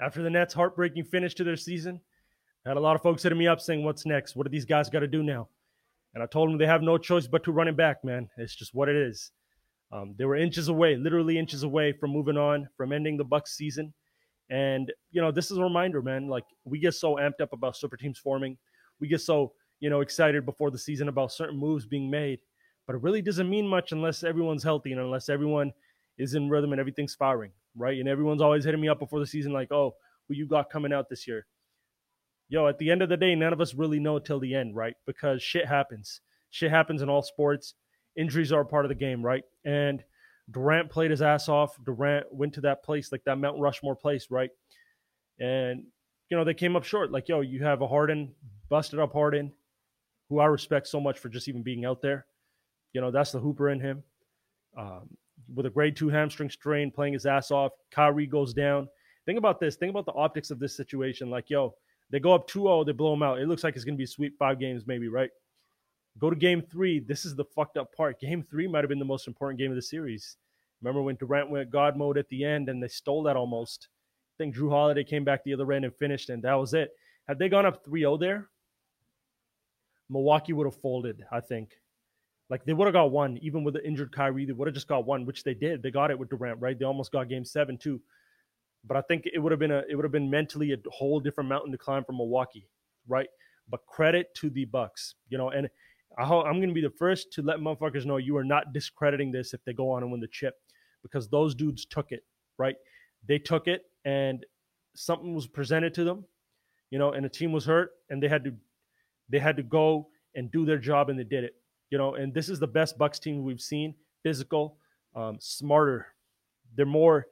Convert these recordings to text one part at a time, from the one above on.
After the Nets' heartbreaking finish to their season, I had a lot of folks hitting me up saying, What's next? What do these guys got to do now? And I told them they have no choice but to run it back, man. It's just what it is. Um, they were inches away, literally inches away from moving on, from ending the Bucks season. And, you know, this is a reminder, man. Like, we get so amped up about super teams forming. We get so, you know, excited before the season about certain moves being made. But it really doesn't mean much unless everyone's healthy and unless everyone is in rhythm and everything's firing, right? And everyone's always hitting me up before the season, like, oh, who you got coming out this year? Yo, at the end of the day, none of us really know till the end, right? Because shit happens. Shit happens in all sports. Injuries are part of the game, right? And Durant played his ass off. Durant went to that place, like that Mount Rushmore place, right? And, you know, they came up short. Like, yo, you have a Harden, busted up Harden, who I respect so much for just even being out there. You know, that's the hooper in him. Um, with a grade two hamstring strain, playing his ass off. Kyrie goes down. Think about this. Think about the optics of this situation. Like, yo, they go up 2 0, they blow them out. It looks like it's going to be sweep five games, maybe, right? Go to game three. This is the fucked up part. Game three might have been the most important game of the series. Remember when Durant went God mode at the end and they stole that almost? I think Jrue Holiday came back the other end and finished, and that was it. Had they gone up 3 0 there, Milwaukee would have folded, I think. Like they would have got one, even with the injured Kyrie, they would have just got one, which they did. They got it with Durant, right? They almost got game seven too. But I think it would have been a it would have been mentally a whole different mountain to climb for Milwaukee, right? But credit to the Bucks, you know, and I I'm going to be the first to let motherfuckers know you are not discrediting this if they go on and win the chip, because those dudes took it, right? They took it, and something was presented to them, you know, and the team was hurt, and they had to they had to go and do their job, and they did it you know, and this is the best Bucks team we've seen. Physical, um, smarter. They're more.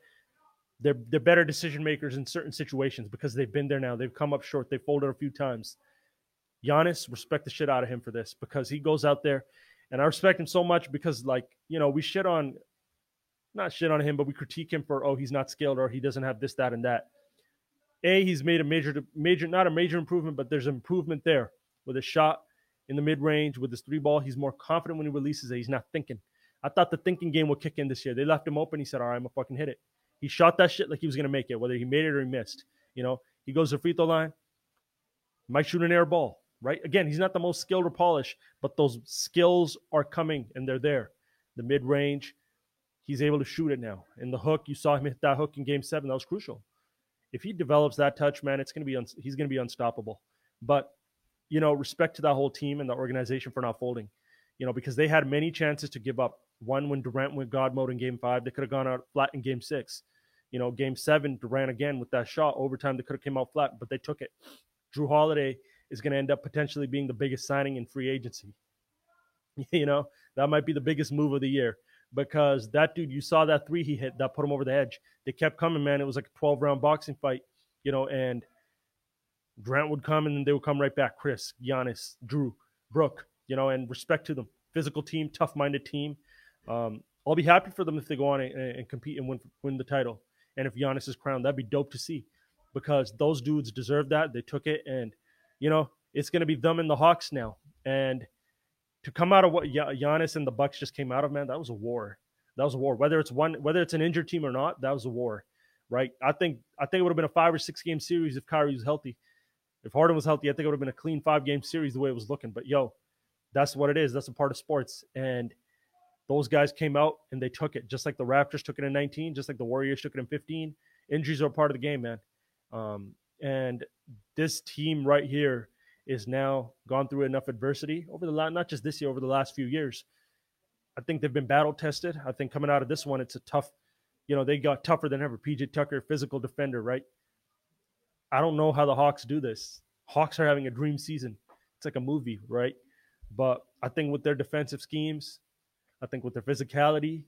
They're they're better decision makers in certain situations because they've been there now. They've come up short. They folded a few times. Giannis, respect the shit out of him for this because he goes out there, and I respect him so much because like you know we shit on, not shit on him, but we critique him for oh he's not skilled or he doesn't have this that and that. A he's made a major major not a major improvement, but there's improvement there with a shot in the mid range with his three ball. He's more confident when he releases it. He's not thinking. I thought the thinking game would kick in this year. They left him open. He said, All right, I'm going to fucking hit it. He shot that shit like he was going to make it, whether he made it or he missed. You know, he goes to the free throw line, might shoot an air ball, right? Again, he's not the most skilled or polished, but those skills are coming and they're there. The mid range, he's able to shoot it now. In the hook, you saw him hit that hook in game seven. That was crucial. If he develops that touch, man, it's going to be, un- he's going to be unstoppable. But you know, respect to that whole team and the organization for not folding, you know, because they had many chances to give up. One when Durant went God mode in game five, they could have gone out flat in game six. You know, game seven, Durant again with that shot overtime, they could have came out flat, but they took it. Jrue Holiday is going to end up potentially being the biggest signing in free agency. you know, that might be the biggest move of the year because that dude, you saw that three he hit that put him over the edge. They kept coming, man. It was like a 12 round boxing fight, you know, and Grant would come and they would come right back. Khris, Giannis, Jrue, Brook, you know, and respect to them. Physical team, tough minded team. Um, I'll be happy for them if they go on and, and, compete and win win the title. And if Giannis is crowned, that'd be dope to see because those dudes deserve that. They took it, and you know it's going to be them and the Hawks now. And to come out of what Giannis and the Bucks just came out of, man, that was a war. That was a war. Whether it's one, whether it's an injured team or not, that was a war, right? I think I think it would have been a five or six game series if Kyrie was healthy. If Harden was healthy, I think it would have been a clean five game series the way it was looking. But yo, that's what it is. That's a part of sports. And those guys came out and they took it, just like the Raptors took it in 19, just like the Warriors took it in 15. Injuries are part of the game, man. Um, and this team right here is now gone through enough adversity over the last, not just this year, over the last few years. I think they've been battle tested. I think coming out of this one, it's a tough, you know, they got tougher than ever. PJ Tucker, physical defender, right? I don't know how the Hawks do this. Hawks are having a dream season. It's like a movie, right? But I think with their defensive schemes, I think with their physicality,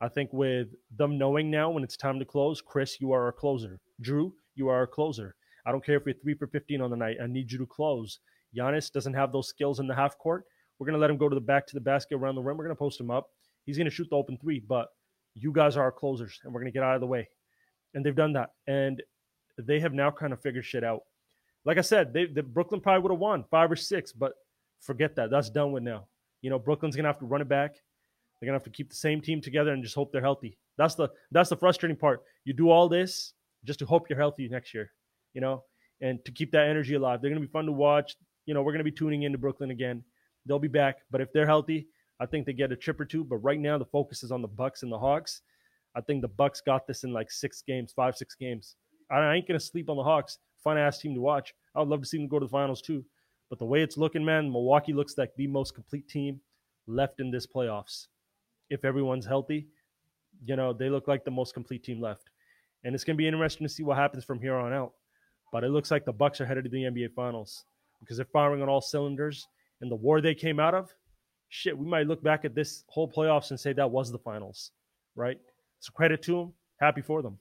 I think with them knowing now when it's time to close, Khris, you are our closer. Jrue, you are our closer. I don't care if you're three for 15 on the night. I need you to close. Giannis doesn't have those skills in the half court. We're going to let him go to the back to the basket around the rim. We're going to post him up. He's going to shoot the open three, but you guys are our closers, and we're going to get out of the way. And they've done that. And they have now kind of figured shit out. Like I said, they, the Brooklyn probably would have won five or six, but forget that. That's done with now. You know, Brooklyn's gonna have to run it back. They're gonna have to keep the same team together and just hope they're healthy. That's the that's the frustrating part. You do all this, just to hope you're healthy next year, you know, and to keep that energy alive. They're to be fun to watch. You know, we're to be tuning into Brooklyn again. They'll be back, but if they're healthy, I think they get a trip or two. But right now, the focus is on the Bucks and the Hawks. I think the Bucks got this in like six games, five, six games. I ain't gonna sleep on the Hawks. Fun ass team to watch. I would love to see them go to the finals too. But the way it's looking, man, Milwaukee looks like the most complete team left in this playoffs. If everyone's healthy, you know, they look like the most complete team left. And it's gonna be interesting to see what happens from here on out. But it looks like the Bucks are headed to the NBA finals because they're firing on all cylinders. And the war they came out of, shit, we might look back at this whole playoffs and say that was the finals, right? So credit to them. Happy for them.